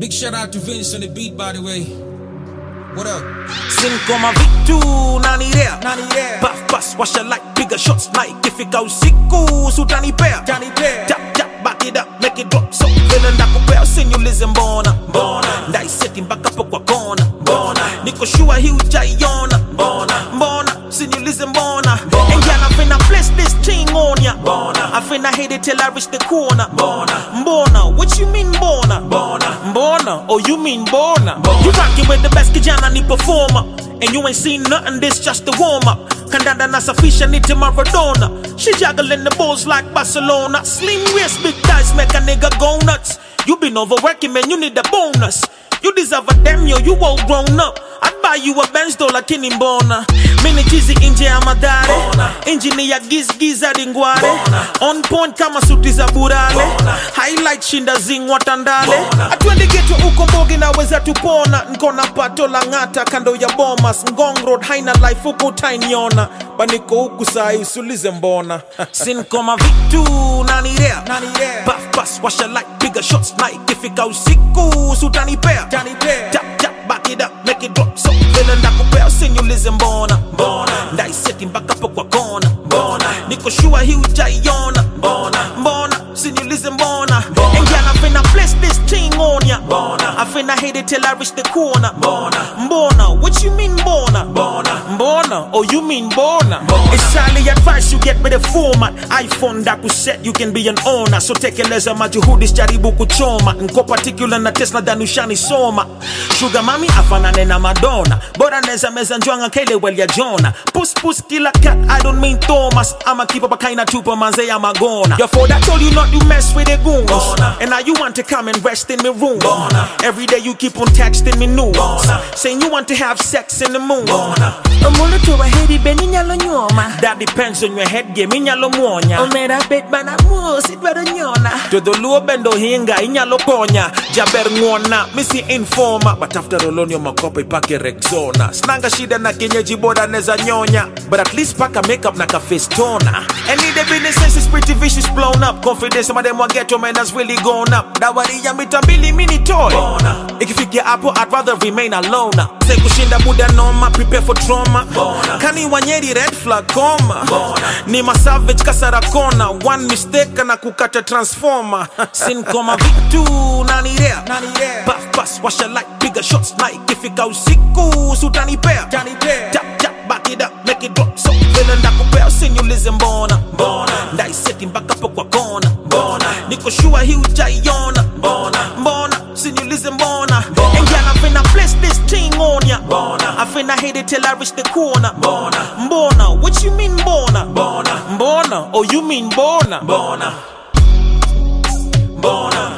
Big shout out to Vince on the beat, by the way. What up? Sin kama vitu nanidea Puff pass washa like bigger shots like ikifika usiku sutanipea Tap tap back it up make it drop. So vile ndakupea usiniulize mbona ndaiseti mpaka hapo kwa kona niko shua hii ujaiona mbona mbona and girl I finna place this thing on ya I finna hit it till I reach the corner. Bona, mbona what you mean bona? mbona mbona oh you mean mbona you rocking with the best kijana ni performer. And you ain't seen nothing this just a warm up. Kandanda nasafisha nite maradona. She juggling the balls like barcelona. Slim waist big thighs make a nigga go nuts. You been overworking man you need a bonus. You deserve a damn yo you all grown up I'd buy you a Benz though lakini mbona? Mini chizi inje ya madare. Injini ya gizgiza dingware on point kama suti za burale. Highlight shinda zingwa tandale. Atwendi geto uko mbogi naweza tupona. Nkona pato la ng'ata kando ya bomas. Ngong road haina life huko utainiona baniko huku sai usulize mbona. Sinkoma vitu nanirea Nani pass washa like piga shots. Like ikifika usiku sutanipea tap niko shua hii ujaiona mbona usiniulize mbona and girl I finna place this thing on ya. Bona. I finna hit it till I reach the corner. Bona, mbona what you mean mbona mbona oh you mean mbona it's highly advice you get with the format iphone ndakuset you set, you can be an owner. So tekeleza majuhudi jaribu kuchoma nko particular na test nadhani soma. sugar mami afanane na madonna. Bora neza meza njwanga kele well ya jona. Puss puss killer cat i don't mean thomas. I'ma keep up a kind of tupa manze ya magona your father told you not to mess with the goons. And now you want to come and rest in my room. Every day you keep on texting me news. Saying you want to have sex in the moon tu wa heri be ni nyalo nyuoma that depends on your head game inyalo muonya. Omera bet bana muosi dwaro nyona. Jodholuo bendo hinga inyalo konya jaber ng'wona misi informa but after olonio makopa ipake rexona. Snanga shida na kienyeji boda neza nyonya. But at least paka makeup na kafestona and in the business is pretty vicious blown up. Confidence man has really gone up. Dawari ya mita mbili mini toy. Ikifikia hapo I'd rather remain alone say kushinda buda noma prepare for trauma. Kani wanyeri red flag koma ni masavage kasara kona one mistake na kukata transformer. Sin koma vitu puff pass washa like bigger shots. Like ikifika usiku sutanipea. Tap tap back it up make it drop. So vile ndakupea usiniulize mbona. Ndaiseti mpaka hapo kwa kona. Niko shua hii ujaiona mbona usiniulize mbona. And girl finna place this thing on ya. I finna hit it till I reach the corner. Mbona what you mean mbona mbona oh you mean mbona mbona